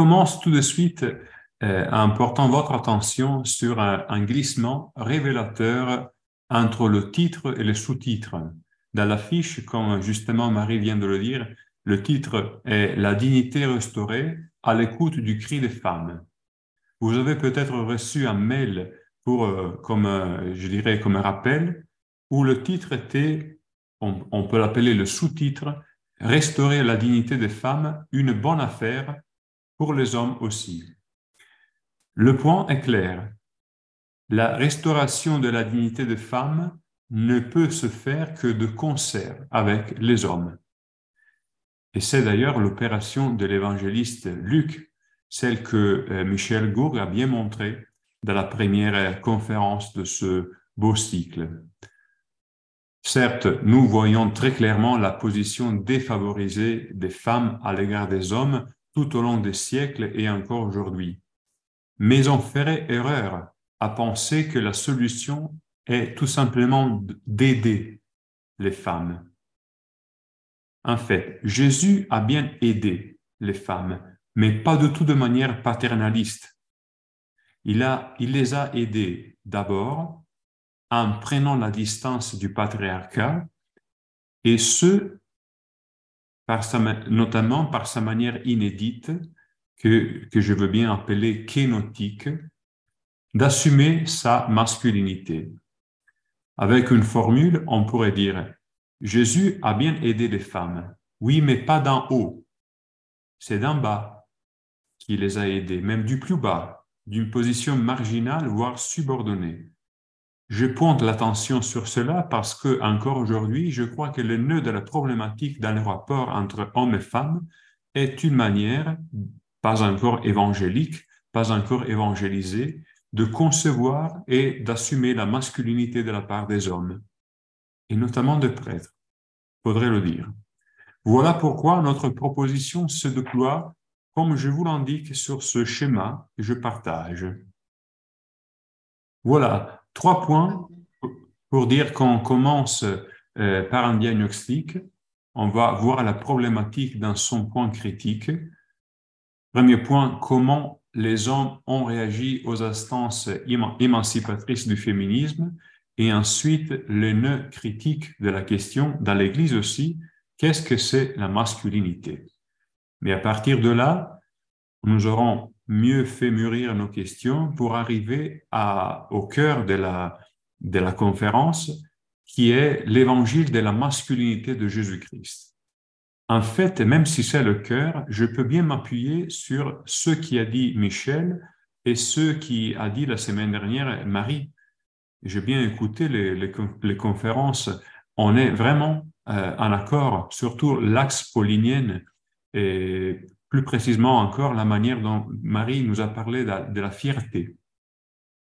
Commence tout de suite euh, en portant votre attention sur un, glissement révélateur entre le titre et le sous-titre. Dans l'affiche, comme justement Marie vient de le dire, le titre est La dignité restaurée à l'écoute du cri des femmes. Vous avez peut-être reçu un mail pour, euh, comme, euh, je dirais, comme un rappel, où le titre était, on peut l'appeler le sous-titre, Restaurer la dignité des femmes, une bonne affaire pour les hommes aussi. Le point est clair. La restauration de la dignité des femmes ne peut se faire que de concert avec les hommes. Et c'est d'ailleurs l'opération de l'évangéliste Luc, celle que euh, Michel Gourg a bien montrée dans la première conférence de ce beau cycle. Certes, nous voyons très clairement la position défavorisée des femmes à l'égard des hommes tout au long des siècles et encore aujourd'hui. Mais on ferait erreur à penser que la solution est tout simplement d'aider les femmes. En fait, Jésus a bien aidé les femmes, mais pas du tout de manière paternaliste. Il, il les a aidées d'abord en prenant la distance du patriarcat, et ce, notamment par sa manière inédite, que, que je veux bien appeler kénotique, d'assumer sa masculinité. Avec une formule, on pourrait dire, Jésus a bien aidé les femmes, oui, mais pas d'en haut, c'est d'en bas qui les a aidées, même du plus bas, d'une position marginale, voire subordonnée. Je pointe l'attention sur cela parce que, encore aujourd'hui, je crois que le nœud de la problématique dans le rapport entre hommes et femmes est une manière, pas encore évangélique, pas encore évangélisée, de concevoir et d'assumer la masculinité de la part des hommes, et notamment des prêtres, faudrait le dire. Voilà pourquoi notre proposition se déploie, comme je vous l'indique sur ce schéma que je partage. Voilà, Trois points pour dire qu'on commence euh, par un diagnostic. On va voir la problématique dans son point critique. Premier point, comment les hommes ont réagi aux instances émancipatrices du féminisme. Et ensuite, le nœud critique de la question, dans l'Église aussi, qu'est-ce que c'est la masculinité? Mais à partir de là, nous aurons mieux fait mûrir nos questions pour arriver au cœur de la, conférence, qui est l'évangile de la masculinité de Jésus-Christ. En fait, même si c'est le cœur, je peux bien m'appuyer sur ce qui a dit Michel et ce qui a dit la semaine dernière Marie. J'ai bien écouté les, conférences. On est vraiment euh, en accord, surtout l'axe paulinienne et plus précisément encore la manière dont Marie nous a parlé de, la fierté,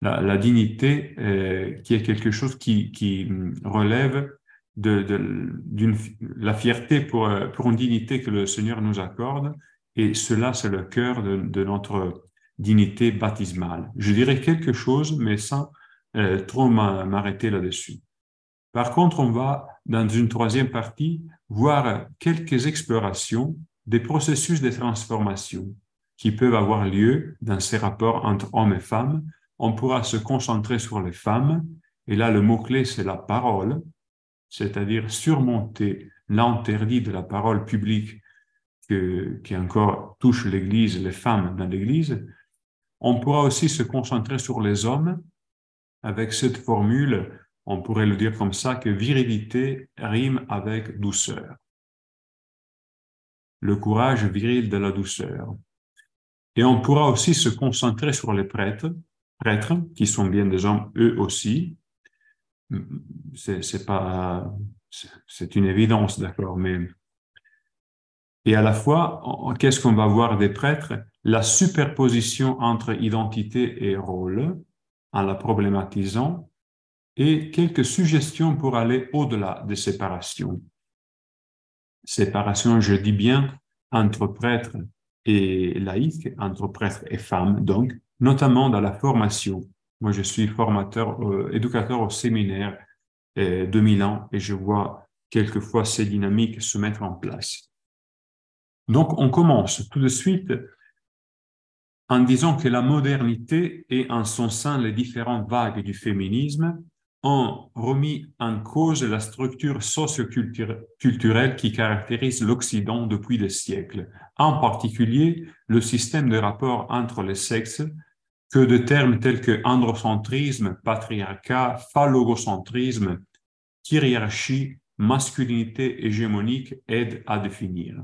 la, dignité euh, qui est quelque chose qui, relève de, la fierté pour, pour une dignité que le Seigneur nous accorde, et cela c'est le cœur de, notre dignité baptismale. Je dirais quelque chose, mais sans euh, trop m'arrêter là-dessus. Par contre, on va, dans une troisième partie, voir quelques explorations des processus de transformation qui peuvent avoir lieu dans ces rapports entre hommes et femmes. On pourra se concentrer sur les femmes, et là le mot-clé c'est la parole, c'est-à-dire surmonter l'interdit de la parole publique qui encore touche l'Église, les femmes dans l'Église. On pourra aussi se concentrer sur les hommes avec cette formule, on pourrait le dire comme ça, que virilité rime avec douceur le courage viril de la douceur. Et on pourra aussi se concentrer sur les prêtres, prêtres qui sont bien des hommes eux aussi. C'est pas, c'est une évidence, d'accord, mais et à la fois, qu'est-ce qu'on va voir des prêtres? La superposition entre identité et rôle, en la problématisant, et quelques suggestions pour aller au-delà des séparations séparation, je dis bien, entre prêtres et laïcs, entre prêtres et femmes, donc, notamment dans la formation. Moi, je suis formateur, euh, éducateur au séminaire euh, de Milan et je vois quelquefois ces dynamiques se mettre en place. Donc, on commence tout de suite en disant que la modernité et en son sein les différentes vagues du féminisme ont remis en cause la structure socio-culturelle qui caractérise l'Occident depuis des siècles, en particulier le système de rapport entre les sexes que de termes tels que androcentrisme, patriarcat, phallogocentrisme, hiérarchie, masculinité hégémonique aident à définir.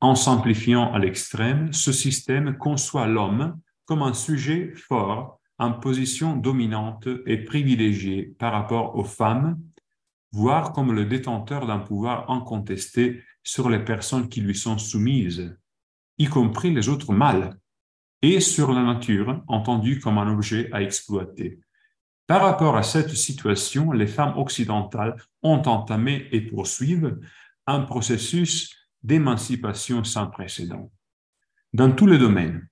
En simplifiant à l'extrême, ce système conçoit l'homme comme un sujet fort en position dominante et privilégiée par rapport aux femmes, voire comme le détenteur d'un pouvoir incontesté sur les personnes qui lui sont soumises, y compris les autres mâles, et sur la nature, entendue comme un objet à exploiter. Par rapport à cette situation, les femmes occidentales ont entamé et poursuivent un processus d'émancipation sans précédent. Dans tous les domaines,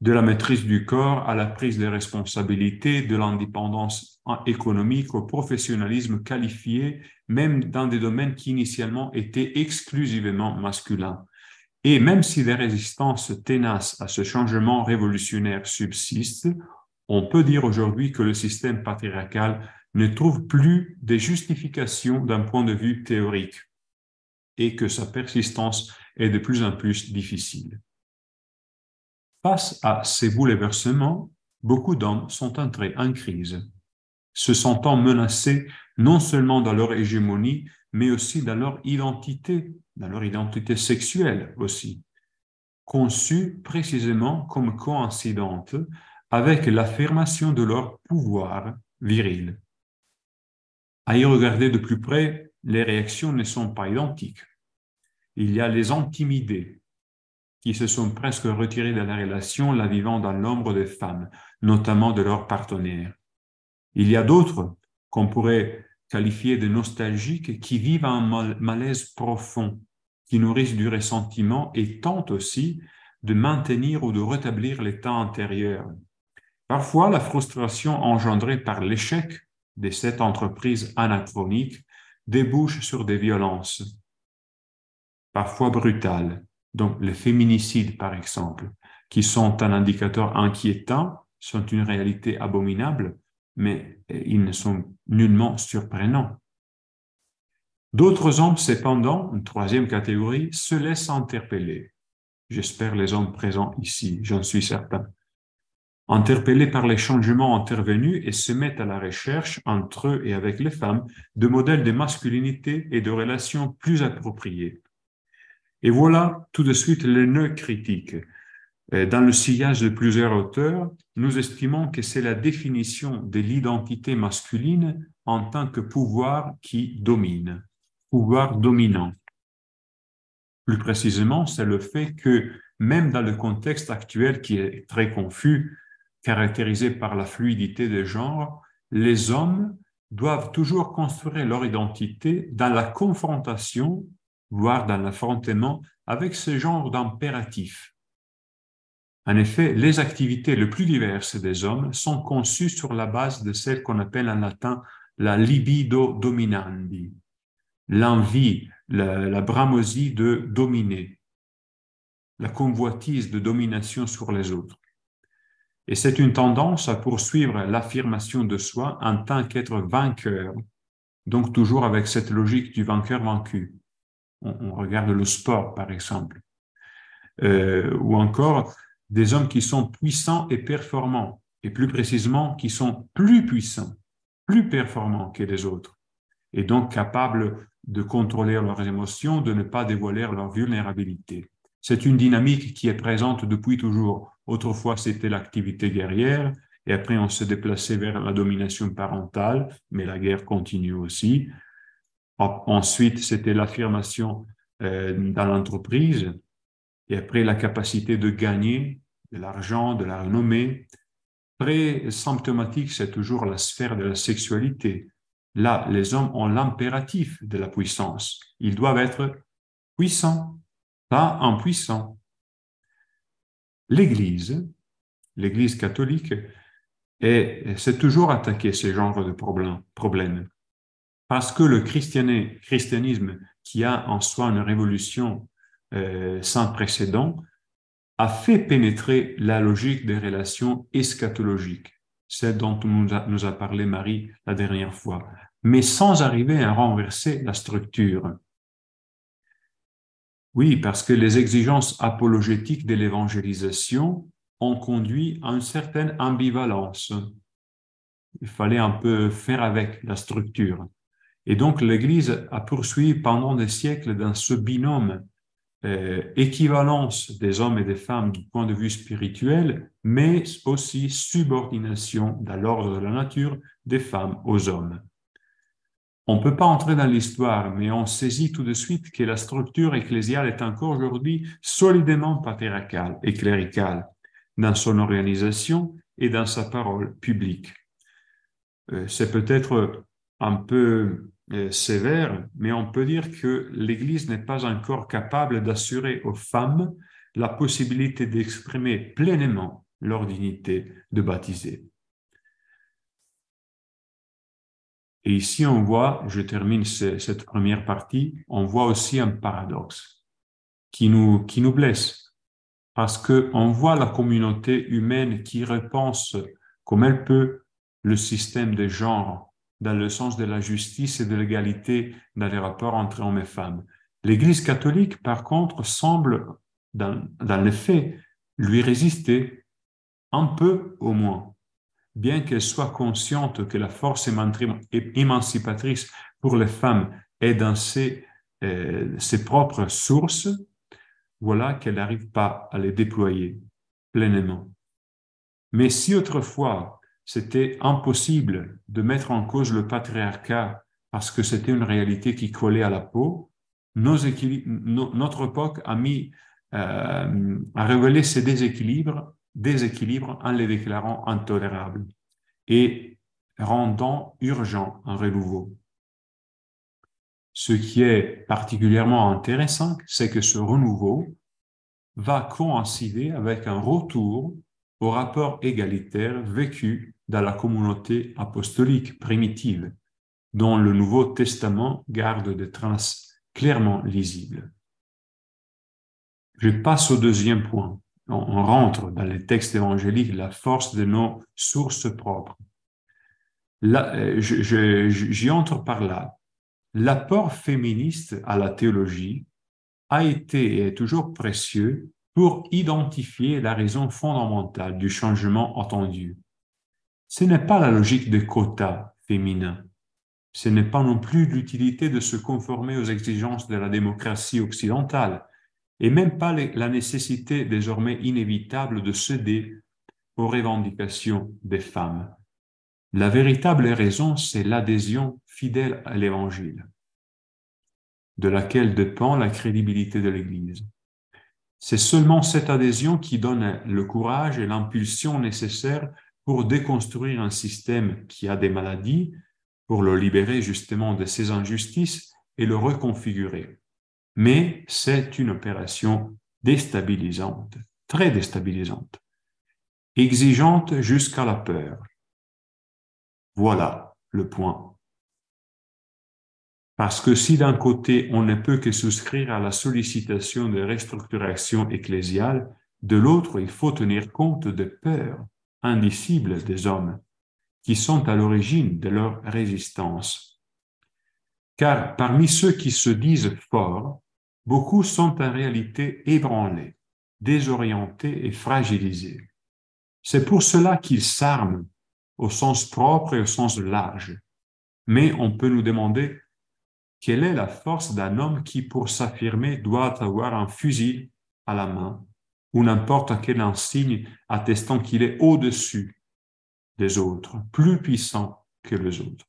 de la maîtrise du corps à la prise de responsabilités, de l'indépendance économique au professionnalisme qualifié, même dans des domaines qui initialement étaient exclusivement masculins. Et même si les résistances ténaces à ce changement révolutionnaire subsistent, on peut dire aujourd'hui que le système patriarcal ne trouve plus des justifications d'un point de vue théorique et que sa persistance est de plus en plus difficile. Face à ces bouleversements, beaucoup d'hommes sont entrés en crise, se sentant menacés non seulement dans leur hégémonie, mais aussi dans leur identité, dans leur identité sexuelle aussi, conçue précisément comme coïncidente avec l'affirmation de leur pouvoir viril. À y regarder de plus près, les réactions ne sont pas identiques. Il y a les intimidés, qui se sont presque retirés de la relation, la vivant dans l'ombre des femmes, notamment de leurs partenaires. Il y a d'autres qu'on pourrait qualifier de nostalgiques qui vivent un malaise profond, qui nourrissent du ressentiment et tentent aussi de maintenir ou de rétablir l'état antérieur. Parfois, la frustration engendrée par l'échec de cette entreprise anachronique débouche sur des violences, parfois brutales, donc les féminicides par exemple, qui sont un indicateur inquiétant, sont une réalité abominable, mais ils ne sont nullement surprenants. D'autres hommes, cependant, une troisième catégorie, se laissent interpeller. J'espère les hommes présents ici, j'en suis certain interpellés par les changements intervenus et se mettent à la recherche entre eux et avec les femmes de modèles de masculinité et de relations plus appropriés. Et voilà tout de suite le nœud critique. Dans le sillage de plusieurs auteurs, nous estimons que c'est la définition de l'identité masculine en tant que pouvoir qui domine, pouvoir dominant. Plus précisément, c'est le fait que même dans le contexte actuel qui est très confus, caractérisée par la fluidité des genres, les hommes doivent toujours construire leur identité dans la confrontation, voire dans l'affrontement avec ce genre d'impératifs. En effet, les activités les plus diverses des hommes sont conçues sur la base de celle qu'on appelle en latin la libido dominandi, l'envie, la, la bramosie de dominer, la convoitise de domination sur les autres. Et c'est une tendance à poursuivre l'affirmation de soi en tant qu'être vainqueur, donc toujours avec cette logique du vainqueur vaincu. On, regarde le sport, par exemple. Euh, ou encore des hommes qui sont puissants et performants, et plus précisément qui sont plus puissants, plus performants que les autres, et donc capables de contrôler leurs émotions, de ne pas dévoiler leur vulnérabilité. C'est une dynamique qui est présente depuis toujours Autrefois, c'était l'activité guerrière, et après, on s'est déplacé vers la domination parentale, mais la guerre continue aussi. Ensuite, c'était l'affirmation euh, dans l'entreprise, et après, la capacité de gagner de l'argent, de la renommée. Très symptomatique, c'est toujours la sphère de la sexualité. Là, les hommes ont l'impératif de la puissance. Ils doivent être puissants, pas impuissants l'Église, l'Église catholique, s'est toujours attaqué ce genre de problèmes. Parce que le christianisme, qui a en soi une révolution euh, sans précédent, a fait pénétrer la logique des relations eschatologiques, celle dont nous a, nous a parlé Marie la dernière fois, mais sans arriver à renverser la structure. Oui, parce que les exigences apologétiques de l'évangélisation ont conduit à une certaine ambivalence. Il fallait un peu faire avec la structure. Et donc l'Église a poursuivi pendant des siècles dans ce binôme euh, équivalence des hommes et des femmes du point de vue spirituel, mais aussi subordination dans l'ordre de la nature des femmes aux hommes. On ne peut pas entrer dans l'histoire, mais on saisit tout de suite que la structure ecclésiale est encore aujourd'hui solidement patriarcale et cléricale dans son organisation et dans sa parole publique. Euh, c'est peut-être un peu euh, sévère, mais on peut dire que l'Église n'est pas encore capable d'assurer aux femmes la possibilité d'exprimer pleinement leur dignité de baptiser. Et ici, on voit, je termine cette première partie, on voit aussi un paradoxe qui nous, qui nous blesse. Parce qu'on voit la communauté humaine qui repense comme elle peut le système des genres dans le sens de la justice et de l'égalité dans les rapports entre hommes et femmes. L'Église catholique, par contre, semble, dans, dans les faits, lui résister, un peu au moins bien qu'elle soit consciente que la force émancipatrice pour les femmes est dans euh, ses propres sources, voilà qu'elle n'arrive pas à les déployer pleinement. Mais si autrefois c'était impossible de mettre en cause le patriarcat parce que c'était une réalité qui collait à la peau, notre époque a mis euh, à révéler ces déséquilibres déséquilibre en les déclarant intolérables et rendant urgent un renouveau. Ce qui est particulièrement intéressant, c'est que ce renouveau va coïncider avec un retour au rapport égalitaire vécu dans la communauté apostolique primitive, dont le Nouveau Testament garde des traces clairement lisibles. Je passe au deuxième point on, rentre dans les textes évangéliques la force de nos sources propres. Euh, j'y entre par là. L'apport féministe à la théologie a été et est toujours précieux pour identifier la raison fondamentale du changement attendu. Ce n'est pas la logique des quotas féminins. Ce n'est pas non plus l'utilité de se conformer aux exigences de la démocratie occidentale et même pas la nécessité désormais inévitable de céder aux revendications des femmes. La véritable raison, c'est l'adhésion fidèle à l'Évangile, de laquelle dépend la crédibilité de l'Église. C'est seulement cette adhésion qui donne le courage et l'impulsion nécessaires pour déconstruire un système qui a des maladies, pour le libérer justement de ses injustices et le reconfigurer mais c'est une opération déstabilisante, très déstabilisante, exigeante jusqu'à la peur. Voilà le point. Parce que si d'un côté on ne peut que souscrire à la sollicitation de restructuration ecclésiale, de l'autre il faut tenir compte des peurs indicibles des hommes qui sont à l'origine de leur résistance. Car parmi ceux qui se disent forts, beaucoup sont en réalité ébranlés, désorientés et fragilisés. C'est pour cela qu'ils s'arment au sens propre et au sens large. Mais on peut nous demander quelle est la force d'un homme qui, pour s'affirmer, doit avoir un fusil à la main ou n'importe quel insigne attestant qu'il est au-dessus des autres, plus puissant que les autres?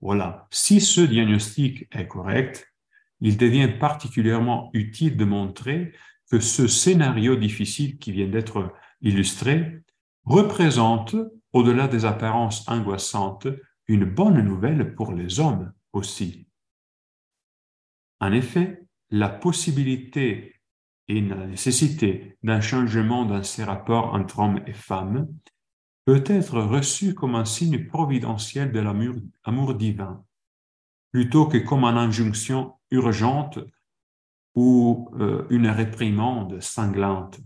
Voilà. Si ce diagnostic est correct, il devient particulièrement utile de montrer que ce scénario difficile qui vient d'être illustré représente, au-delà des apparences angoissantes, une bonne nouvelle pour les hommes aussi. En effet, la possibilité et la nécessité d'un changement dans ces rapports entre hommes et femmes peut être reçue comme un signe providentiel de l'amour divin, plutôt que comme une injonction urgente ou euh, une réprimande sanglante.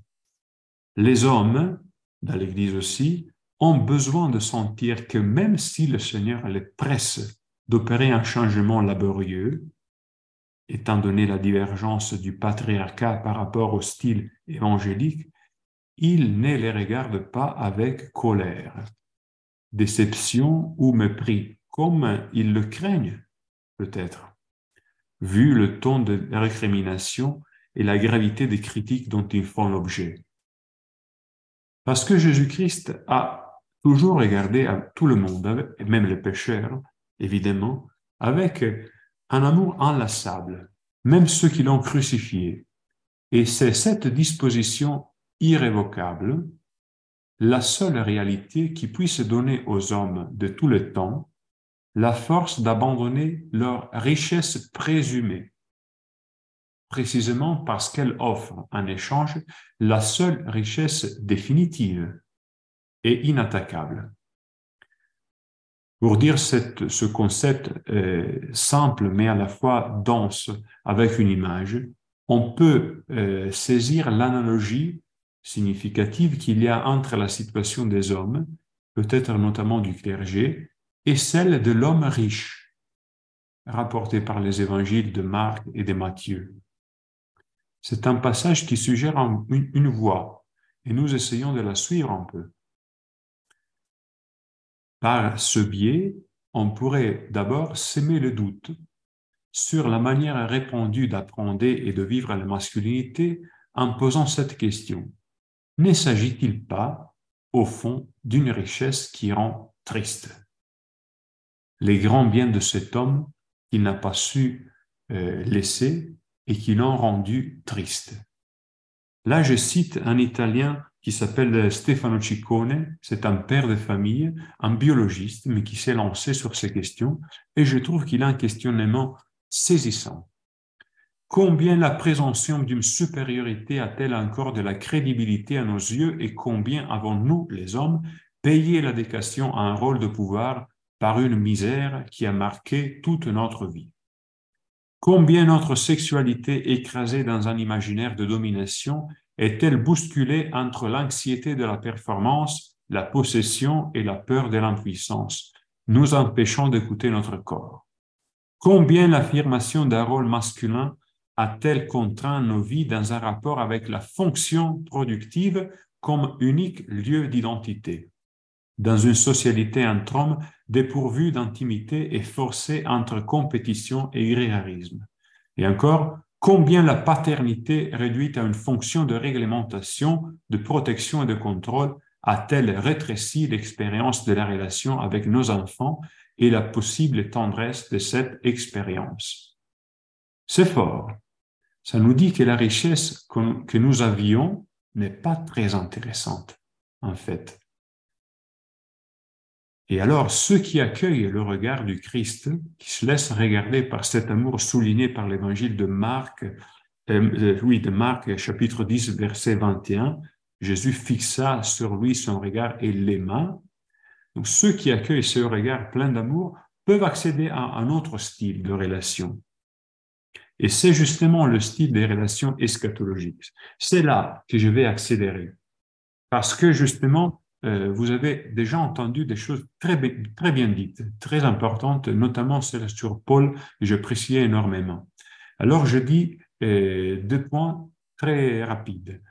Les hommes, dans l'Église aussi, ont besoin de sentir que même si le Seigneur les presse d'opérer un changement laborieux, étant donné la divergence du patriarcat par rapport au style évangélique, il ne les regarde pas avec colère, déception ou mépris, comme ils le craignent peut-être vu le ton de récrimination et la gravité des critiques dont ils font l'objet. Parce que Jésus-Christ a toujours regardé tout le monde, même les pécheurs, évidemment, avec un amour enlaçable, même ceux qui l'ont crucifié. Et c'est cette disposition irrévocable, la seule réalité qui puisse donner aux hommes de tout le temps la force d'abandonner leur richesse présumée, précisément parce qu'elle offre en échange la seule richesse définitive et inattaquable. Pour dire ce concept euh, simple mais à la fois dense avec une image, on peut euh, saisir l'analogie significative qu'il y a entre la situation des hommes, peut-être notamment du clergé, et celle de l'homme riche, rapporté par les évangiles de Marc et de Matthieu. C'est un passage qui suggère une, voie et nous essayons de la suivre un peu. Par ce biais, on pourrait d'abord s'aimer le doute sur la manière répandue d'apprendre et de vivre la masculinité en posant cette question. Ne s'agit-il pas, au fond, d'une richesse qui rend triste? Les grands biens de cet homme qu'il n'a pas su euh, laisser et qui l'ont rendu triste. Là, je cite un Italien qui s'appelle Stefano Ciccone, c'est un père de famille, un biologiste, mais qui s'est lancé sur ces questions, et je trouve qu'il a un questionnement saisissant. Combien la présomption d'une supériorité a-t-elle encore de la crédibilité à nos yeux et combien avons-nous, les hommes, payé l'adéquation à un rôle de pouvoir par une misère qui a marqué toute notre vie? Combien notre sexualité écrasée dans un imaginaire de domination est-elle bousculée entre l'anxiété de la performance, la possession et la peur de l'impuissance, nous empêchant d'écouter notre corps. Combien l'affirmation d'un rôle masculin a-t-elle contraint nos vies dans un rapport avec la fonction productive comme unique lieu d'identité? Dans une socialité introme dépourvue d'intimité et forcée entre compétition et grégarisme. Et encore, combien la paternité réduite à une fonction de réglementation, de protection et de contrôle a-t-elle rétréci l'expérience de la relation avec nos enfants et la possible tendresse de cette expérience? C'est fort. Ça nous dit que la richesse que nous avions n'est pas très intéressante, en fait. Et alors, ceux qui accueillent le regard du Christ, qui se laissent regarder par cet amour souligné par l'évangile de Marc, euh, oui, de Marc, chapitre 10, verset 21, Jésus fixa sur lui son regard et l'aima. Donc, ceux qui accueillent ce regard plein d'amour peuvent accéder à un autre style de relation. Et c'est justement le style des relations eschatologiques. C'est là que je vais accélérer. Parce que justement, euh, vous avez déjà entendu des choses très, bien dites, très importantes, notamment celles sur Paul, que j'appréciais énormément. Alors, je dis euh, deux points très rapides.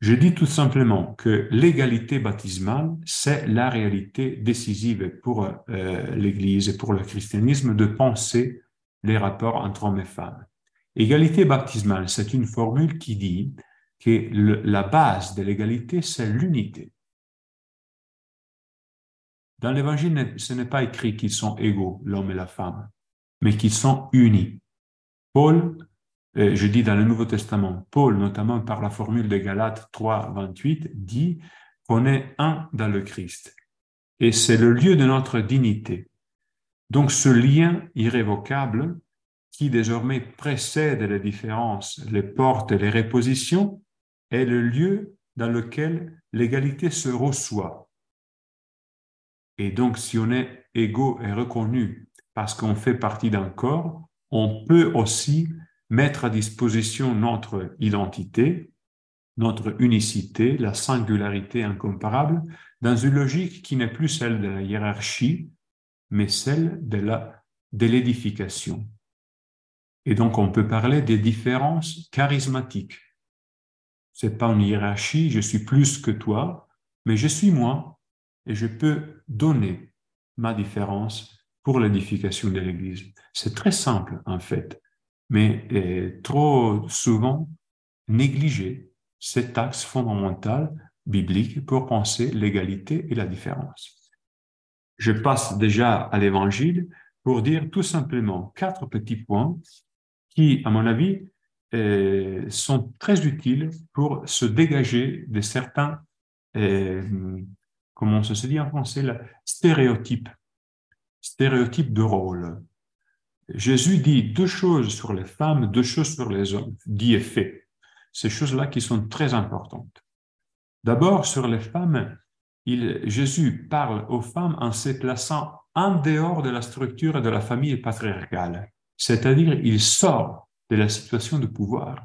Je dis tout simplement que l'égalité baptismale, c'est la réalité décisive pour euh, l'Église et pour le christianisme de penser les rapports entre hommes et femmes. Égalité baptismale, c'est une formule qui dit que la base de l'égalité, c'est l'unité. Dans l'Évangile, ce n'est pas écrit qu'ils sont égaux, l'homme et la femme, mais qu'ils sont unis. Paul, je dis dans le Nouveau Testament, Paul, notamment par la formule de Galates 3, 28, dit qu'on est un dans le Christ. Et c'est le lieu de notre dignité. Donc ce lien irrévocable qui désormais précède les différences, les portes les répositions, est le lieu dans lequel l'égalité se reçoit et donc, si on est égaux et reconnu parce qu'on fait partie d'un corps, on peut aussi mettre à disposition notre identité, notre unicité, la singularité incomparable, dans une logique qui n'est plus celle de la hiérarchie, mais celle de l'édification. Et donc on peut parler des différences charismatiques. C'est pas une hiérarchie, je suis plus que toi, mais je suis moi et je peux donner ma différence pour l'édification de l'Église. C'est très simple en fait, mais trop souvent négligé cet axe fondamental biblique pour penser l'égalité et la différence. Je passe déjà à l'Évangile pour dire tout simplement quatre petits points qui, à mon avis, euh, sont très utiles pour se dégager de certains, euh, comment ça se dit en français, là, stéréotypes, stéréotypes de rôle. Jésus dit deux choses sur les femmes, deux choses sur les hommes, dit et fait. Ces choses-là qui sont très importantes. D'abord, sur les femmes, il, Jésus parle aux femmes en se plaçant en dehors de la structure de la famille patriarcale, c'est-à-dire il sort de la situation de pouvoir.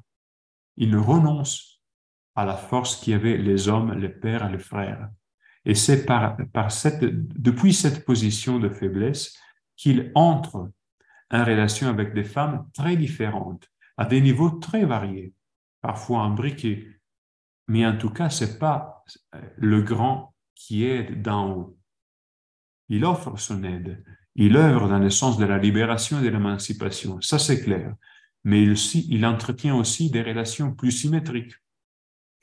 Il renonce à la force qui avait les hommes, les pères les frères. Et c'est par, cette, depuis cette position de faiblesse qu'il entre en relation avec des femmes très différentes, à des niveaux très variés, parfois imbriqués. Mais en tout cas, c'est pas le grand qui aide d'en haut. Il offre son aide. Il œuvre dans le sens de la libération et de l'émancipation. Ça, c'est clair. Mais il entretient aussi des relations plus symétriques,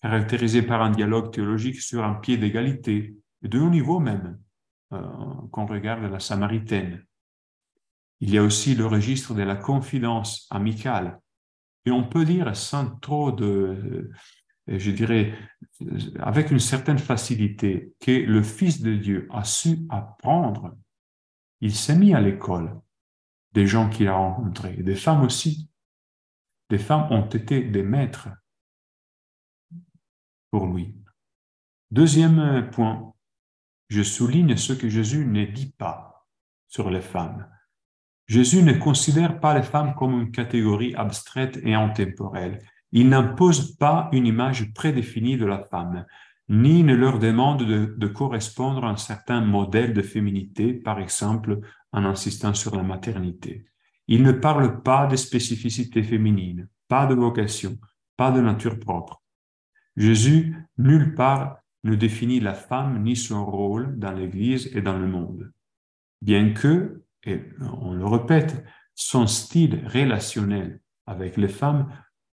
caractérisées par un dialogue théologique sur un pied d'égalité, de haut niveau même, euh, qu'on regarde la Samaritaine. Il y a aussi le registre de la confidence amicale. Et on peut dire sans trop de, je dirais, avec une certaine facilité, que le Fils de Dieu a su apprendre. Il s'est mis à l'école des gens qu'il a rencontrés, des femmes aussi. Des femmes ont été des maîtres pour lui. Deuxième point, je souligne ce que Jésus ne dit pas sur les femmes. Jésus ne considère pas les femmes comme une catégorie abstraite et intemporelle. Il n'impose pas une image prédéfinie de la femme, ni ne leur demande de, correspondre à un certain modèle de féminité, par exemple en insistant sur la maternité. Il ne parle pas de spécificité féminine, pas de vocation, pas de nature propre. Jésus, nulle part, ne définit la femme ni son rôle dans l'Église et dans le monde. Bien que, et on le répète, son style relationnel avec les femmes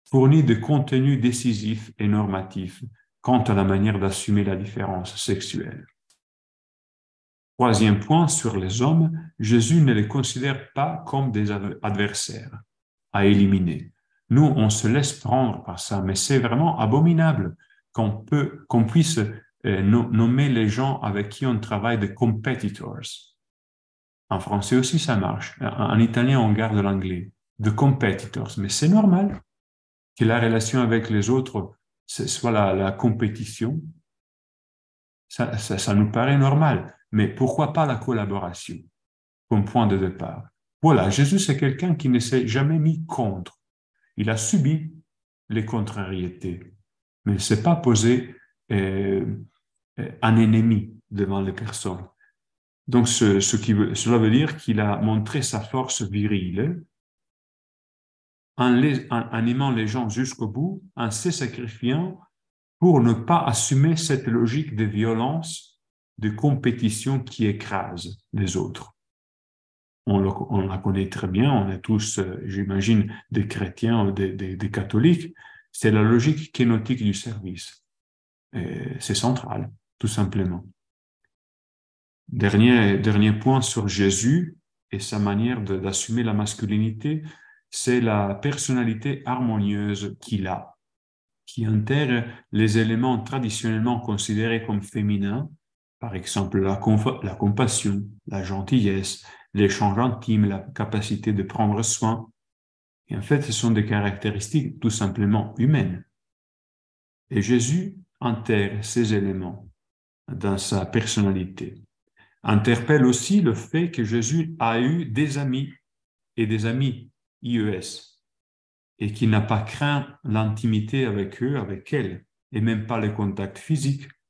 fournit de contenus décisifs et normatifs quant à la manière d'assumer la différence sexuelle. Troisième point, sur les hommes, Jésus ne les considère pas comme des adversaires à éliminer. Nous, on se laisse prendre par ça, mais c'est vraiment abominable qu'on puisse euh, nommer les gens avec qui on travaille de competitors. En français aussi, ça marche. En italien, on garde l'anglais. De competitors. Mais c'est normal que la relation avec les autres soit la, compétition, ça, ça, nous paraît normal. Mais pourquoi pas la collaboration comme point de départ? Voilà, Jésus, c'est quelqu'un qui ne s'est jamais mis contre. Il a subi les contrariétés, mais il ne s'est pas posé euh, un ennemi devant les personnes. Donc, ce, qui cela veut dire qu'il a montré sa force virile en, aimant les gens jusqu'au bout, en se sacrifiant pour ne pas assumer cette logique de violence, de compétition qui écrase les autres. On, la connaît très bien, on est tous, euh, j'imagine, des chrétiens, des, des, catholiques. C'est la logique kénotique du service. C'est central, tout simplement. Dernier, dernier point sur Jésus et sa manière d'assumer la masculinité c'est la personnalité harmonieuse qu'il a, qui intègre les éléments traditionnellement considérés comme féminins, par exemple la compassion, la gentillesse, l'échange intime, la capacité de prendre soin. En fait, ce sont des caractéristiques tout simplement humaines. Et Jésus intègre ces éléments dans sa personnalité. Interpelle aussi le fait que Jésus a eu des amis et des amis IES. et qui n'a pas craint l'intimité avec eux, avec elles, et même pas les contacts physiques et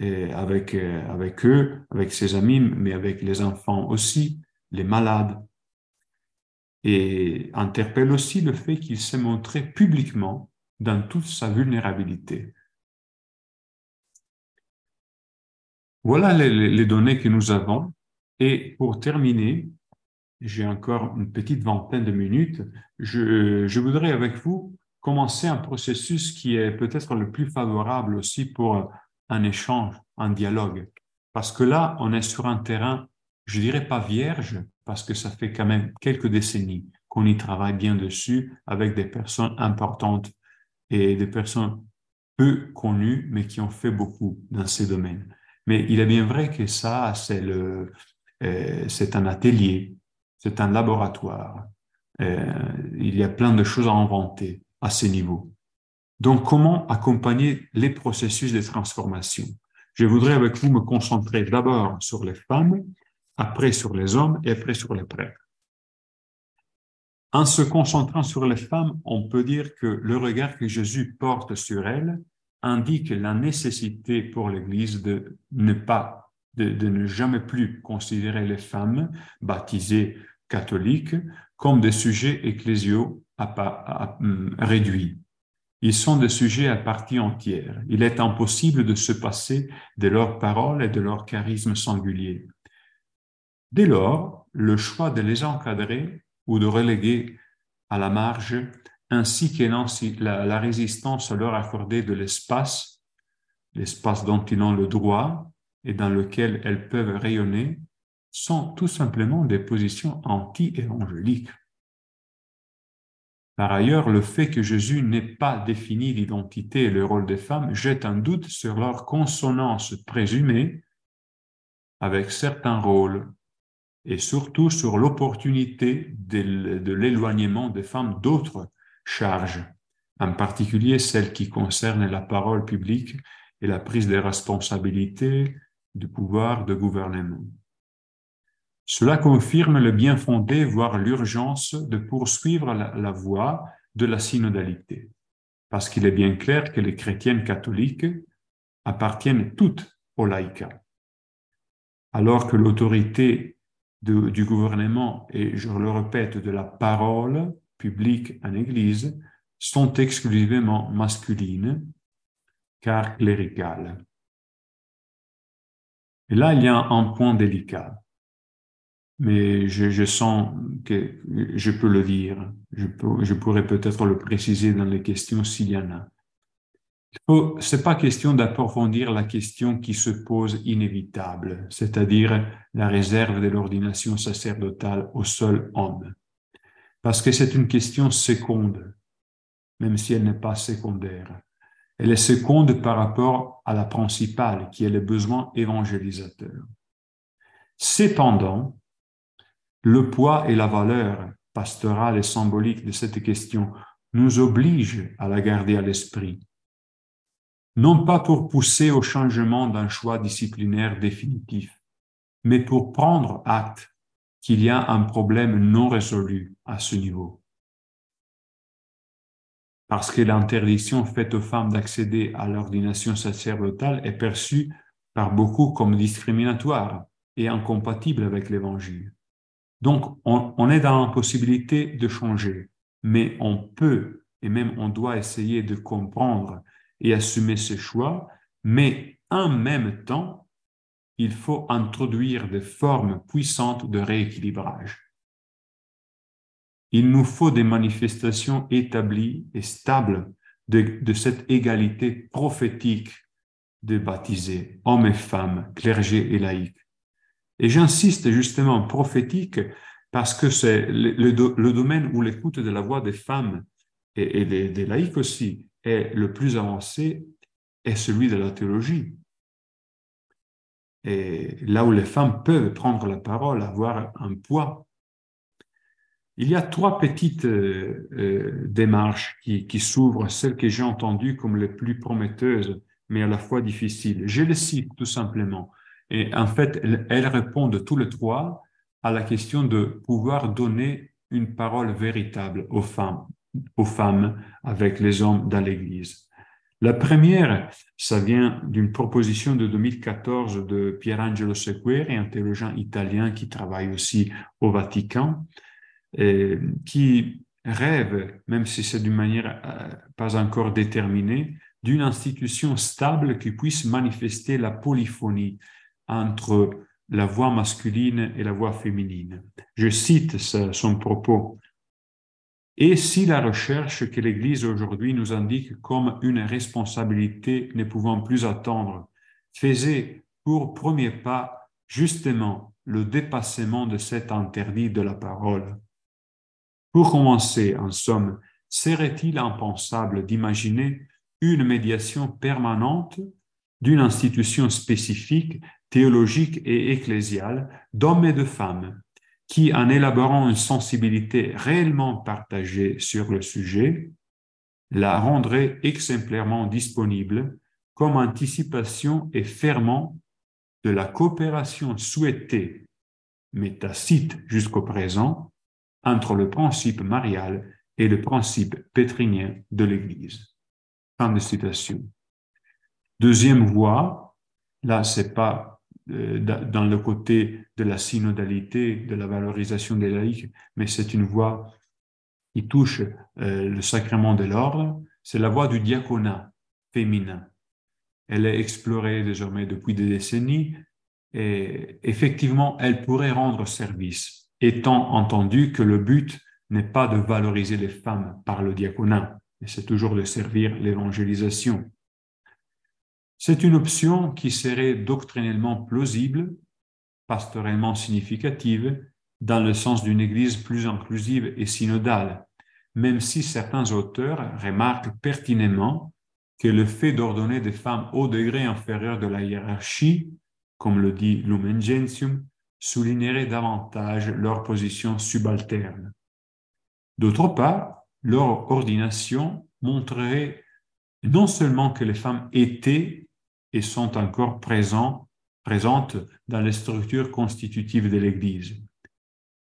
avec, euh, avec eux, avec ses amis, mais avec les enfants aussi, les malades. Et interpelle aussi le fait qu'il s'est montré publiquement dans toute sa vulnérabilité. Voilà les, données que nous avons. Et pour terminer, j'ai encore une petite vingtaine de minutes. Je, je, voudrais avec vous commencer un processus qui est peut-être le plus favorable aussi pour un échange, un dialogue. Parce que là, on est sur un terrain, je dirais pas vierge, parce que ça fait quand même quelques décennies qu'on y travaille bien dessus avec des personnes importantes et des personnes peu connues, mais qui ont fait beaucoup dans ces domaines. Mais il est bien vrai que ça, c'est euh, un atelier, c'est un laboratoire. Euh, il y a plein de choses à inventer à ce niveau. Donc, comment accompagner les processus de transformation? Je voudrais avec vous me concentrer d'abord sur les femmes, après sur les hommes et après sur les prêtres. En se concentrant sur les femmes, on peut dire que le regard que Jésus porte sur elles indique la nécessité pour l'Église de ne pas, de, ne jamais plus considérer les femmes baptisées catholiques comme des sujets ecclésiaux hum, réduits. Ils sont des sujets à partie entière. Il est impossible de se passer de leurs paroles et de leur charisme singulier. Dès lors, le choix de les encadrer ou de reléguer à la marge ainsi que la, résistance à leur accorder de l'espace, l'espace dont ils ont le droit et dans lequel elles peuvent rayonner, sont tout simplement des positions anti-évangéliques. Par ailleurs, le fait que Jésus n'ait pas défini l'identité et le rôle des femmes jette un doute sur leur consonance présumée avec certains rôles et surtout sur l'opportunité de l'éloignement des femmes d'autres charge, en particulier celle qui concerne la parole publique et la prise de responsabilité du pouvoir de gouvernement. Cela confirme le bien fondé, voire l'urgence de poursuivre la, voie de la synodalité, parce qu'il est bien clair que les chrétiennes catholiques appartiennent toutes au laïcat, alors que l'autorité du gouvernement et, je le répète, de la parole publiques en Église sont exclusivement masculines, car cléricales. Et là, il y a un point délicat, mais je, sens que je peux le dire, je, je pourrais peut-être le préciser dans les questions s'il y en a. Ce n'est pas question d'approfondir la question qui se pose inévitable, c'est-à-dire la réserve de l'ordination sacerdotale au seul homme parce que c'est une question seconde, même si elle n'est pas secondaire. Elle est seconde par rapport à la principale, qui est le besoin évangélisateur. Cependant, le poids et la valeur pastorale et symbolique de cette question nous obligent à la garder à l'esprit, non pas pour pousser au changement d'un choix disciplinaire définitif, mais pour prendre acte qu'il y a un problème non résolu à ce niveau. Parce que l'interdiction faite aux femmes d'accéder à l'ordination sacerdotale est perçue par beaucoup comme discriminatoire et incompatible avec l'Évangile. Donc, on, est dans l'impossibilité de changer, mais on peut et même on doit essayer de comprendre et assumer ses choix, mais en même temps, il faut introduire des formes puissantes de rééquilibrage. Il nous faut des manifestations établies et stables de, cette égalité prophétique de baptisés, hommes et femmes, clergés et laïcs. Et j'insiste justement prophétique parce que c'est le, domaine où l'écoute de la voix des femmes et, des, laïcs aussi est le plus avancé est celui de la théologie et là où les femmes peuvent prendre la parole, avoir un poids. Il y a trois petites euh, euh, démarches qui s'ouvrent, celles que j'ai entendues comme les plus prometteuses, mais à la fois difficiles. Je les cite tout simplement. Et en fait, elles répondent tous les trois à la question de pouvoir donner une parole véritable aux femmes aux femmes avec les hommes dans l'Église. La première, ça vient d'une proposition de 2014 de Pierangelo Sequeri, un théologien italien qui travaille aussi au Vatican, qui rêve, même si c'est d'une manière euh, pas encore déterminée, d'une institution stable qui puisse manifester la polyphonie entre la voix masculine et la voix féminine. Je cite son propos. Et si la recherche que l'Église aujourd'hui nous indique comme une responsabilité ne pouvant plus attendre faisait pour premier pas justement le dépassement de cet interdit de la parole Pour commencer, en somme, serait-il impensable d'imaginer une médiation permanente d'une institution spécifique, théologique et ecclésiale d'hommes et de femmes qui, en élaborant une sensibilité réellement partagée sur le sujet, la rendrait exemplairement disponible comme anticipation et ferment de la coopération souhaitée, mais tacite jusqu'au présent, entre le principe marial et le principe pétrinien de l'Église. Fin de citation. Deuxième voie, là, c'est pas dans le côté de la synodalité, de la valorisation des laïcs, mais c'est une voie qui touche euh, le sacrement de l'ordre, c'est la voie du diaconat féminin. Elle est explorée désormais depuis des décennies et effectivement, elle pourrait rendre service, étant entendu que le but n'est pas de valoriser les femmes par le diaconat, mais c'est toujours de servir l'évangélisation. C'est une option qui serait doctrinellement plausible, pastorellement significative, dans le sens d'une Église plus inclusive et synodale, même si certains auteurs remarquent pertinemment que le fait d'ordonner des femmes au degré inférieur de la hiérarchie, comme le dit Lumen Gentium, soulignerait davantage leur position subalterne. D'autre part, leur ordination montrerait non seulement que les femmes étaient et sont encore présents, présentes dans les structures constitutives de l'Église,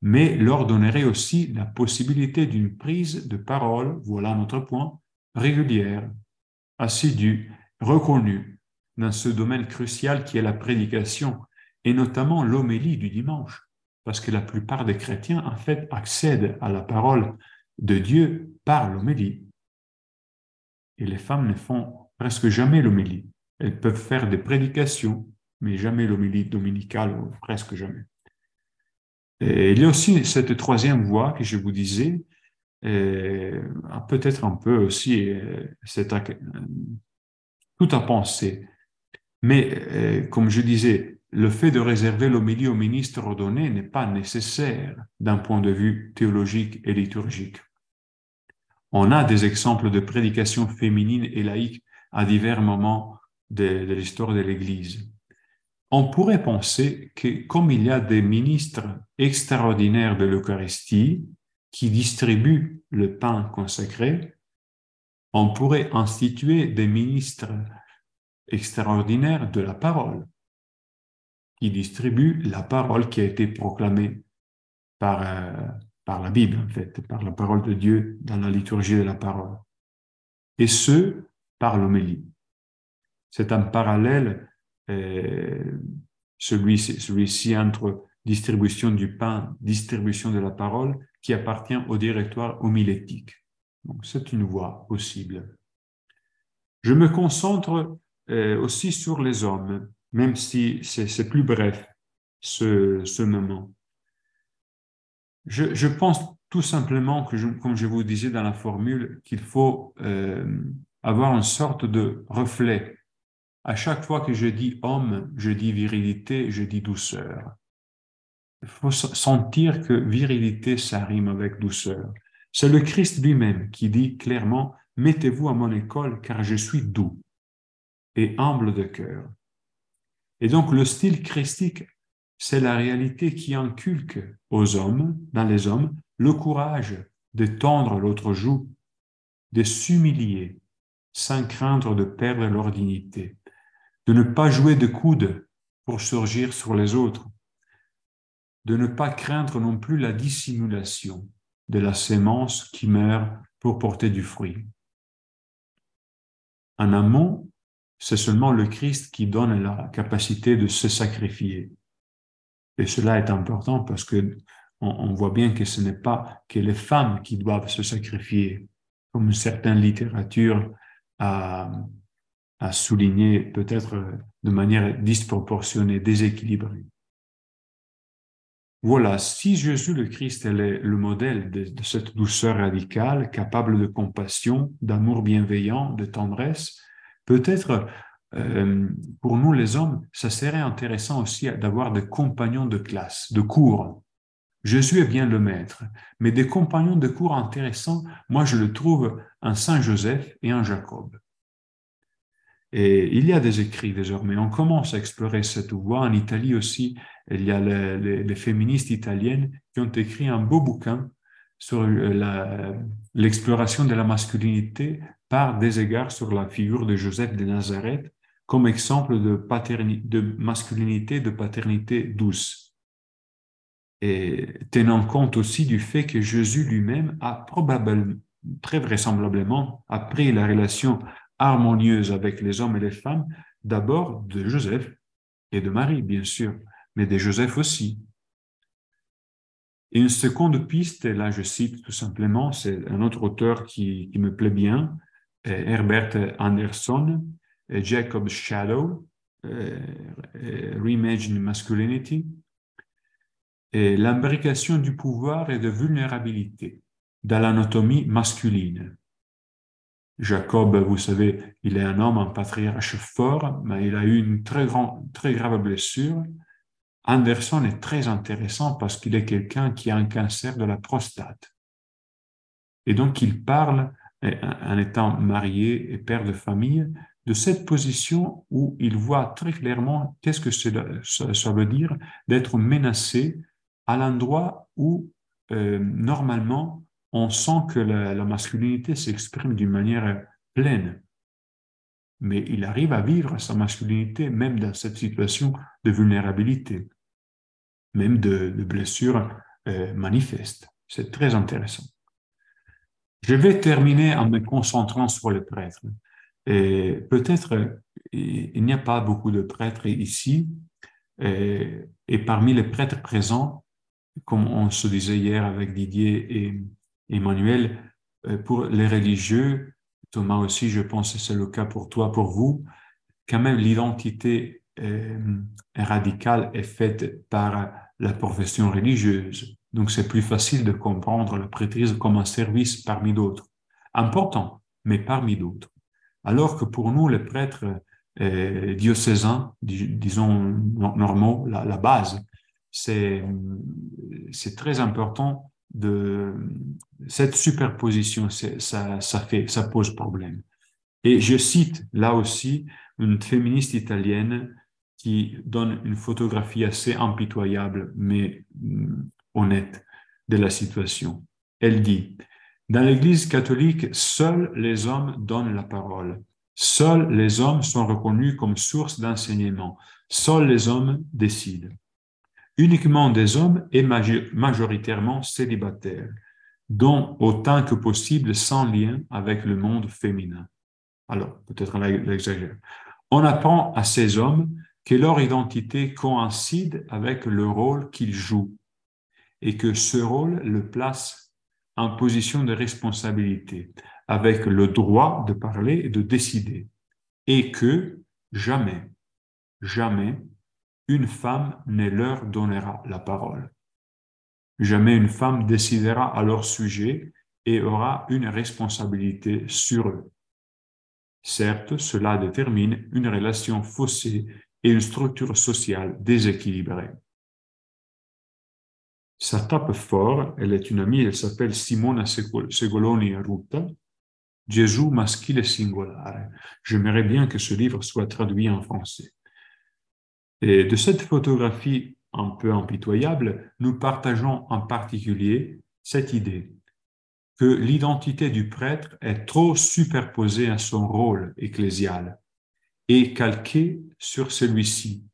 mais leur donnerait aussi la possibilité d'une prise de parole, voilà notre point, régulière, assidue, reconnue dans ce domaine crucial qui est la prédication, et notamment l'homélie du dimanche, parce que la plupart des chrétiens, en fait, accèdent à la parole de Dieu par l'homélie. Et les femmes ne font presque jamais l'homélie. Elles peuvent faire des prédications, mais jamais l'homélie dominicale, ou presque jamais. Il y a aussi cette troisième voie que je vous disais, peut-être un peu aussi c'est tout à penser. Mais comme je disais, le fait de réserver l'homélie au ministre ordonné n'est pas nécessaire d'un point de vue théologique et liturgique. On a des exemples de prédication féminine et laïque à divers moments de, l'histoire de l'Église. On pourrait penser que comme il y a des ministres extraordinaires de l'Eucharistie qui distribuent le pain consacré, on pourrait instituer des ministres extraordinaires de la parole qui distribuent la parole qui a été proclamée par, euh, par la Bible, en fait, par la parole de Dieu dans la liturgie de la parole. Et ce, par l'homélie. C'est un parallèle, euh, celui-ci celui entre distribution du pain, distribution de la parole, qui appartient au directoire homilétique. Donc, c'est une voie possible. Je me concentre euh, aussi sur les hommes, même si c'est plus bref ce, ce moment. Je, pense tout simplement que, comme je vous disais dans la formule, qu'il faut euh, avoir une sorte de reflet à chaque fois que je dis homme, je dis virilité, je dis douceur. Il faut sentir que virilité, ça rime avec douceur. C'est le Christ lui-même qui dit clairement, mettez-vous à mon école car je suis doux et humble de cœur. Et donc le style christique, c'est la réalité qui inculque aux hommes, dans les hommes, le courage de tendre l'autre joue, de s'humilier sans craindre de perdre leur dignité de ne pas jouer de coude pour surgir sur les autres, de ne pas craindre non plus la dissimulation de la sémence qui meurt pour porter du fruit. En amont, c'est seulement le Christ qui donne la capacité de se sacrifier. Et cela est important parce que on, voit bien que ce n'est pas que les femmes qui doivent se sacrifier, comme une certaine littérature a souligné peut-être de manière disproportionnée, déséquilibrée. Voilà, si Jésus le Christ est le modèle de, cette douceur radicale, capable de compassion, d'amour bienveillant, de tendresse, peut-être euh, pour nous les hommes, ça serait intéressant aussi d'avoir des compagnons de classe, de cours. Jésus est bien le maître, mais des compagnons de cours intéressants, moi je le trouve en Saint Joseph et en Jacob. Et il y a des écrits désormais. On commence à explorer cette voie. En Italie aussi, il y a les, féministes italiennes qui ont écrit un beau bouquin sur l'exploration de la masculinité par des égards sur la figure de Joseph de Nazareth comme exemple de, de masculinité, de paternité douce. Et tenant compte aussi du fait que Jésus lui-même a probablement, très vraisemblablement, appris la relation harmonieuse avec les hommes et les femmes, d'abord de Joseph et de Marie, bien sûr, mais de Joseph aussi. Et une seconde piste, et là je cite tout simplement, c'est un autre auteur qui, me plaît bien, Herbert Anderson, Jacob's Shadow, Reimagining Masculinity, et l'imbrication du pouvoir et de vulnérabilité dans l'anatomie masculine. Jacob, vous savez, il est un homme, un patriarche fort, mais il a eu une très, grande, très grave blessure. Anderson est très intéressant parce qu'il est quelqu'un qui a un cancer de la prostate. Et donc, il parle, en étant marié et père de famille, de cette position où il voit très clairement qu'est-ce que ça, veut dire d'être menacé à l'endroit où, euh, normalement, on sent que la, masculinité s'exprime d'une manière pleine. Mais il arrive à vivre sa masculinité même dans cette situation de vulnérabilité, même de, blessure euh, manifeste. C'est très intéressant. Je vais terminer en me concentrant sur les prêtres. Peut-être il n'y a pas beaucoup de prêtres ici, et, et, parmi les prêtres présents, comme on se disait hier avec Didier et Emmanuel, euh, pour les religieux, Thomas aussi, je pense que c'est le cas pour toi, pour vous, quand même l'identité euh, radicale est faite par la profession religieuse. Donc c'est plus facile de comprendre la prêtrise comme un service parmi d'autres. Important, mais parmi d'autres. Alors que pour nous, les prêtres euh, diocésains, disons normaux, la, la base, c'est très important de cette superposition, ça, fait, ça pose problème. Et je cite là aussi une féministe italienne qui donne une photographie assez impitoyable, mais mm, honnête de la situation. Elle dit, dans l'Église catholique, seuls les hommes donnent la parole. Seuls les hommes sont reconnus comme source d'enseignement. Seuls les hommes décident uniquement des hommes et majoritairement célibataires, dont autant que possible sans lien avec le monde féminin. Alors, peut-être l'exagère. On apprend à ces hommes que leur identité coïncide avec le rôle qu'ils jouent et que ce rôle le place en position de responsabilité, avec le droit de parler et de décider, et que jamais, jamais une femme ne leur donnera la parole. Jamais une femme décidera à leur sujet et aura une responsabilité sur eux. Certes, cela détermine une relation faussée et une structure sociale déséquilibrée. Ça tape fort, elle est une amie, elle s'appelle Simona Segoloni Ruta, Gesù maschile singolare. J'aimerais bien que ce livre soit traduit en français. Et de cette photographie un peu impitoyable, nous partageons en particulier cette idée que l'identité du prêtre est trop superposée à son rôle ecclésial et calquée sur celui-ci,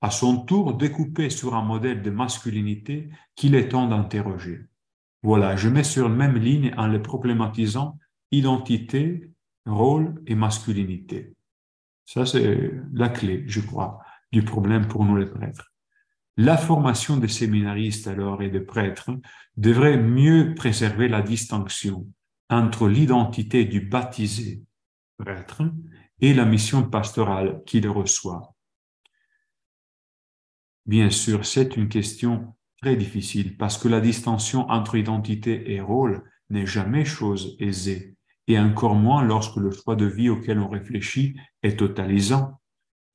à son tour découpée sur un modèle de masculinité qu'il est temps d'interroger. Voilà, je mets sur la même ligne en les problématisant identité, rôle et masculinité. Ça, c'est la clé, je crois, du problème pour nous les prêtres. La formation des séminaristes alors et des prêtres devrait mieux préserver la distinction entre l'identité du baptisé prêtre et la mission pastorale qu'il reçoit. Bien sûr, c'est une question très difficile parce que la distinction entre identité et rôle n'est jamais chose aisée, et encore moins lorsque le choix de vie auquel on réfléchit est totalisant,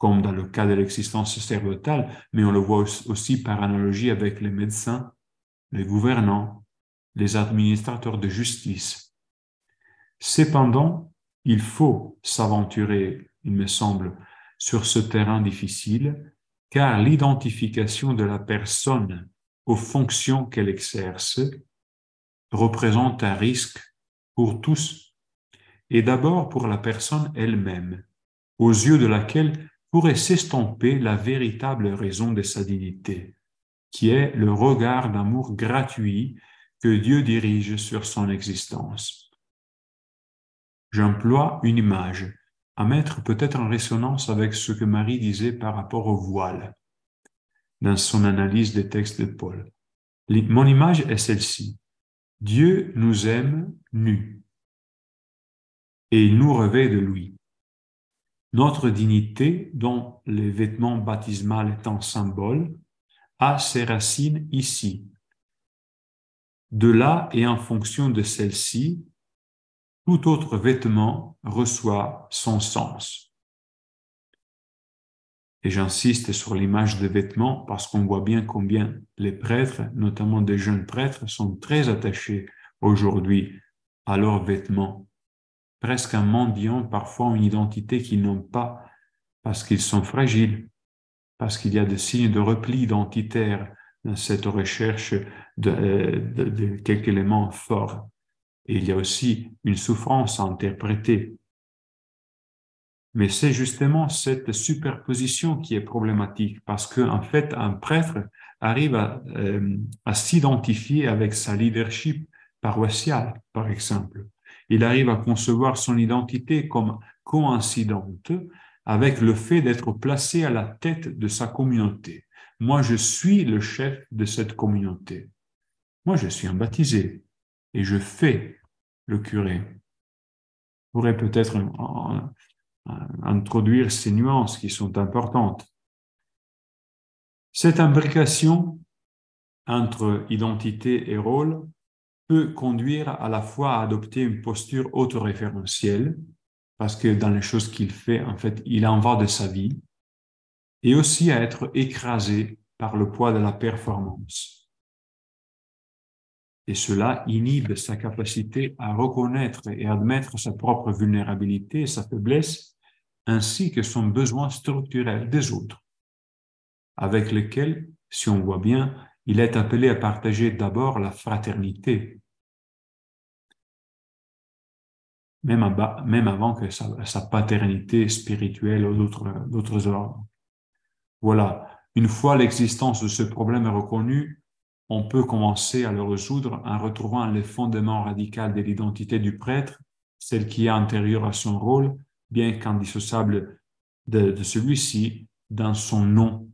comme dans le cas de l'existence sacerdotale, mais on le voit aussi par analogie avec les médecins, les gouvernants, les administrateurs de justice. Cependant, il faut s'aventurer, il me semble, sur ce terrain difficile, car l'identification de la personne aux fonctions qu'elle exerce représente un risque pour tous, et d'abord pour la personne elle-même, aux yeux de laquelle pourrait s'estomper la véritable raison de sa dignité, qui est le regard d'amour gratuit que Dieu dirige sur son existence. J'emploie une image à mettre peut-être en résonance avec ce que Marie disait par rapport au voile dans son analyse des textes de Paul. Mon image est celle-ci. Dieu nous aime nus et il nous revêt de lui. Notre dignité, dont les vêtements baptismaux est un symbole, a ses racines ici. De là et en fonction de celle-ci, tout autre vêtement reçoit son sens. Et j'insiste sur l'image des vêtements parce qu'on voit bien combien les prêtres, notamment des jeunes prêtres, sont très attachés aujourd'hui à leurs vêtements. Presque un mendiant, parfois une identité qu'ils n'ont pas parce qu'ils sont fragiles, parce qu'il y a des signes de repli identitaire dans cette recherche de, euh, de, de quelques éléments forts. Et il y a aussi une souffrance à interpréter. Mais c'est justement cette superposition qui est problématique parce qu'en en fait, un prêtre arrive euh, à s'identifier avec sa leadership paroissiale, par exemple. Il arrive à concevoir son identité comme coïncidente avec le fait d'être placé à la tête de sa communauté. Moi, je suis le chef de cette communauté. Moi, je suis un baptisé et je fais le curé. Je pourrais peut-être introduire ces nuances qui sont importantes. Cette imbrication entre identité et rôle peut conduire à la fois à adopter une posture autoréférentielle, parce que dans les choses qu'il fait, en fait, il en va de sa vie, et aussi à être écrasé par le poids de la performance. Et cela inhibe sa capacité à reconnaître et admettre sa propre vulnérabilité et sa faiblesse, ainsi que son besoin structurel des autres, avec lesquels, si on voit bien, il est appelé à partager d'abord la fraternité, même, avant que sa, paternité spirituelle ou d'autres ordres. Voilà, une fois l'existence de ce problème reconnue, on peut commencer à le résoudre en retrouvant les fondements radicaux de l'identité du prêtre, celle qui est antérieure à son rôle, bien qu'indissociable de, de celui-ci, dans son nom,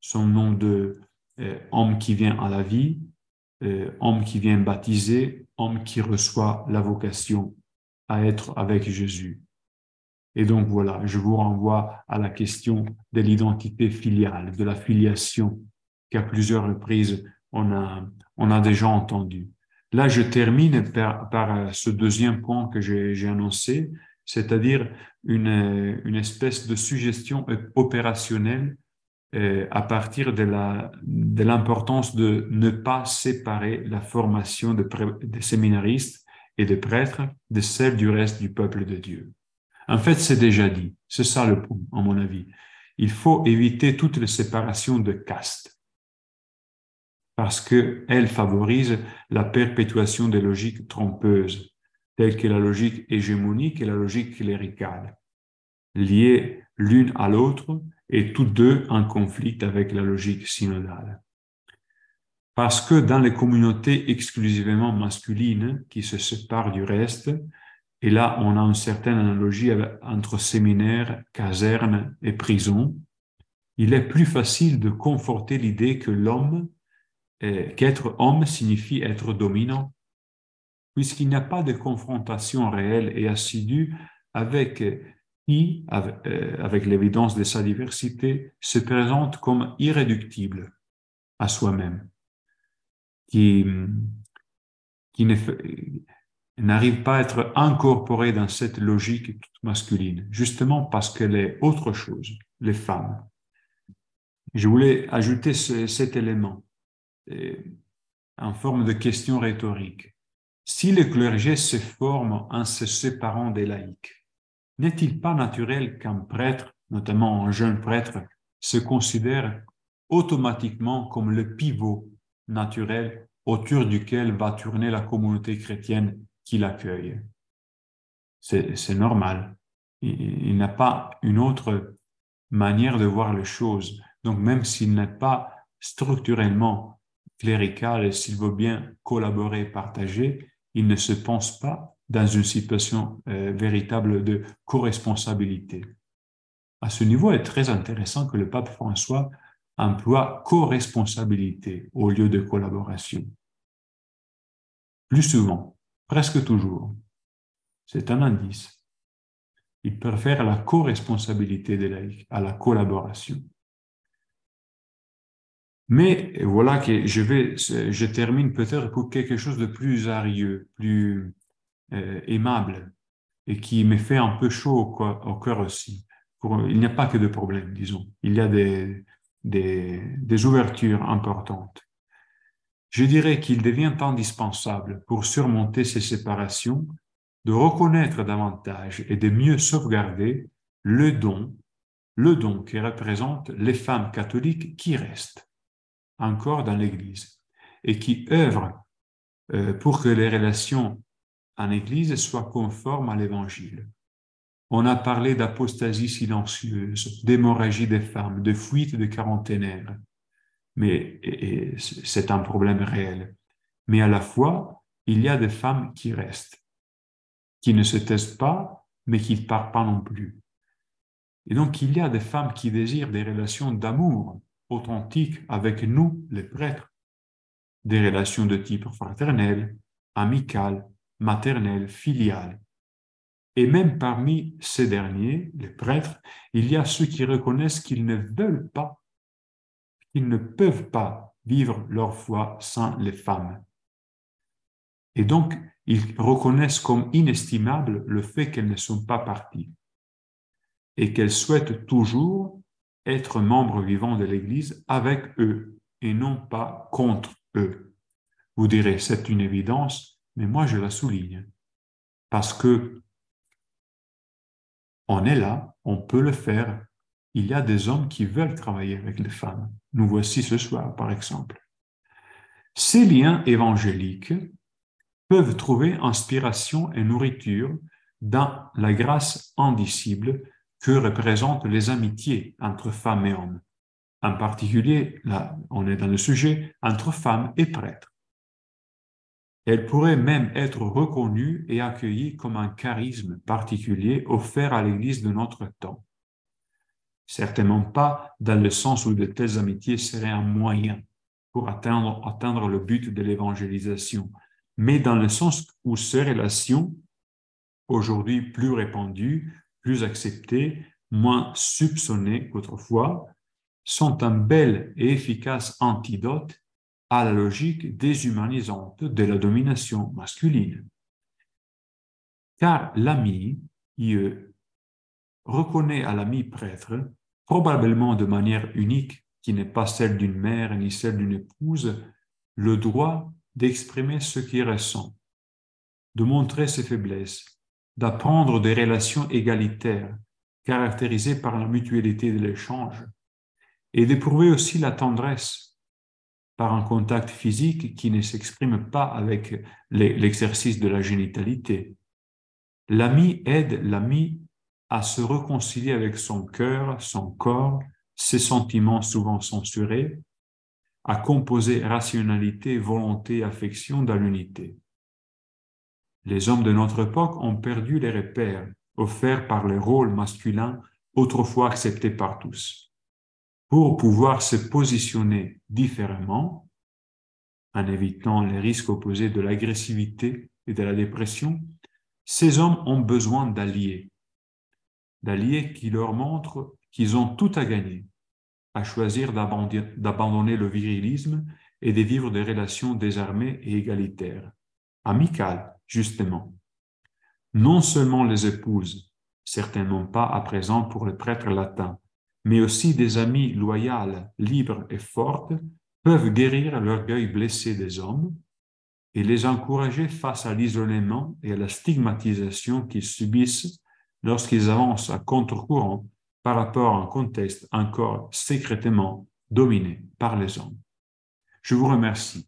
son nom de euh, homme qui vient à la vie, euh, homme qui vient baptiser, homme qui reçoit la vocation à être avec Jésus. Et donc voilà, je vous renvoie à la question de l'identité filiale, de la filiation, qu'à plusieurs reprises on a, on a déjà entendu. Là, je termine par, par ce deuxième point que j'ai annoncé, c'est-à-dire une, une espèce de suggestion opérationnelle euh, à partir de l'importance de, de ne pas séparer la formation des de séminaristes et des prêtres de celle du reste du peuple de Dieu. En fait, c'est déjà dit. C'est ça le point, à mon avis. Il faut éviter toutes les séparations de castes parce qu'elle favorise la perpétuation des logiques trompeuses, telles que la logique hégémonique et la logique cléricale, liées l'une à l'autre et toutes deux en conflit avec la logique synodale. Parce que dans les communautés exclusivement masculines qui se séparent du reste, et là on a une certaine analogie entre séminaire, caserne et prison, il est plus facile de conforter l'idée que l'homme, qu'être homme signifie être dominant, puisqu'il n'y a pas de confrontation réelle et assidue avec qui, euh, avec l'évidence de sa diversité, se présente comme irréductible à soi-même, qui, qui n'arrive pas à être incorporé dans cette logique masculine, justement parce qu'elle est autre chose, les femmes. Je voulais ajouter cet élément euh, en forme de question rhétorique. Si le clergé se forme en se séparant des laïcs, n'est-il pas naturel qu'un prêtre, notamment un jeune prêtre, se considère automatiquement comme le pivot naturel autour duquel va tourner la communauté chrétienne qui l'accueille C'est normal. Il, n'a pas une autre manière de voir les choses. Donc même s'il n'est pas structurellement clérical et s'il veut bien collaborer, partager, il ne se pense pas dans une situation euh, véritable de co-responsabilité. À ce niveau, il est très intéressant que le pape François emploie co-responsabilité au lieu de collaboration. Plus souvent, presque toujours. C'est un indice. Il préfère la co-responsabilité des laïcs à la collaboration. Mais voilà que je vais, je termine peut-être pour quelque chose de plus arieux, plus euh, aimable et qui me fait un peu chaud au, cœur aussi. il n'y a pas que de problèmes, disons. Il y a des, des, ouvertures importantes. Je dirais qu'il devient indispensable pour surmonter ces séparations de reconnaître davantage et de mieux sauvegarder le don, le don qui représente les femmes catholiques qui restent encore dans l'Église et qui œuvrent euh, pour que les relations en Église soient conformes à l'Évangile. On a parlé d'apostasie silencieuse, d'hémorragie des femmes, de fuite de quarantenaires. Mais c'est un problème réel. Mais à la fois, il y a des femmes qui restent, qui ne se testent pas, mais qui ne partent pas non plus. Et donc, il y a des femmes qui désirent des relations d'amour authentiques avec nous, les prêtres, des relations de type fraternel, amical, maternelle, filiale. Et même parmi ces derniers, les prêtres, il y a ceux qui reconnaissent qu'ils ne veulent pas, qu'ils ne peuvent pas vivre leur foi sans les femmes. Et donc, ils reconnaissent comme inestimable le fait qu'elles ne sont pas parties et qu'elles souhaitent toujours être membres vivants de l'Église avec eux et non pas contre eux. Vous direz, c'est une évidence, mais moi je la souligne parce que on est là, on peut le faire. Il y a des hommes qui veulent travailler avec les femmes. Nous voici ce soir, par exemple. Ces liens évangéliques peuvent trouver inspiration et nourriture dans la grâce indicible que représentent les amitiés entre femmes et hommes. En particulier, là, on est dans le sujet entre femmes et prêtres. Elle pourrait même être reconnue et accueillie comme un charisme particulier offert à l'Église de notre temps. Certainement pas dans le sens où de telles amitiés seraient un moyen pour atteindre, le but de l'évangélisation, mais dans le sens où ces relations, aujourd'hui plus répandues, plus acceptées, moins soupçonnées qu'autrefois, sont un bel et efficace antidote à la logique déshumanisante de la domination masculine. Car l'ami, il reconnaît à l'ami prêtre, probablement de manière unique, qui n'est pas celle d'une mère ni celle d'une épouse, le droit d'exprimer ce qu'il ressent, de montrer ses faiblesses, d'apprendre des relations égalitaires caractérisées par la mutualité de l'échange, et d'éprouver aussi la tendresse par un contact physique qui ne s'exprime pas avec l'exercice de la génitalité. L'ami aide l'ami à se réconcilier avec son cœur, son corps, ses sentiments souvent censurés, à composer rationalité, volonté, affection dans l'unité. Les hommes de notre époque ont perdu les repères offerts par les rôles masculins autrefois acceptés par tous. Pour pouvoir se positionner différemment, en évitant les risques opposés de l'agressivité et de la dépression, ces hommes ont besoin d'alliés, d'alliés qui leur montrent qu'ils ont tout à gagner, à choisir d'abandonner le virilisme et de vivre des relations désarmées et égalitaires, amicales, justement. Non seulement les épouses, certainement pas à présent pour le prêtre latin, mais aussi des amis loyales, libres et fortes peuvent guérir l'orgueil blessé des hommes et les encourager face à l'isolement et à la stigmatisation qu'ils subissent lorsqu'ils avancent à contre-courant par rapport à un contexte encore secrètement dominé par les hommes. Je vous remercie.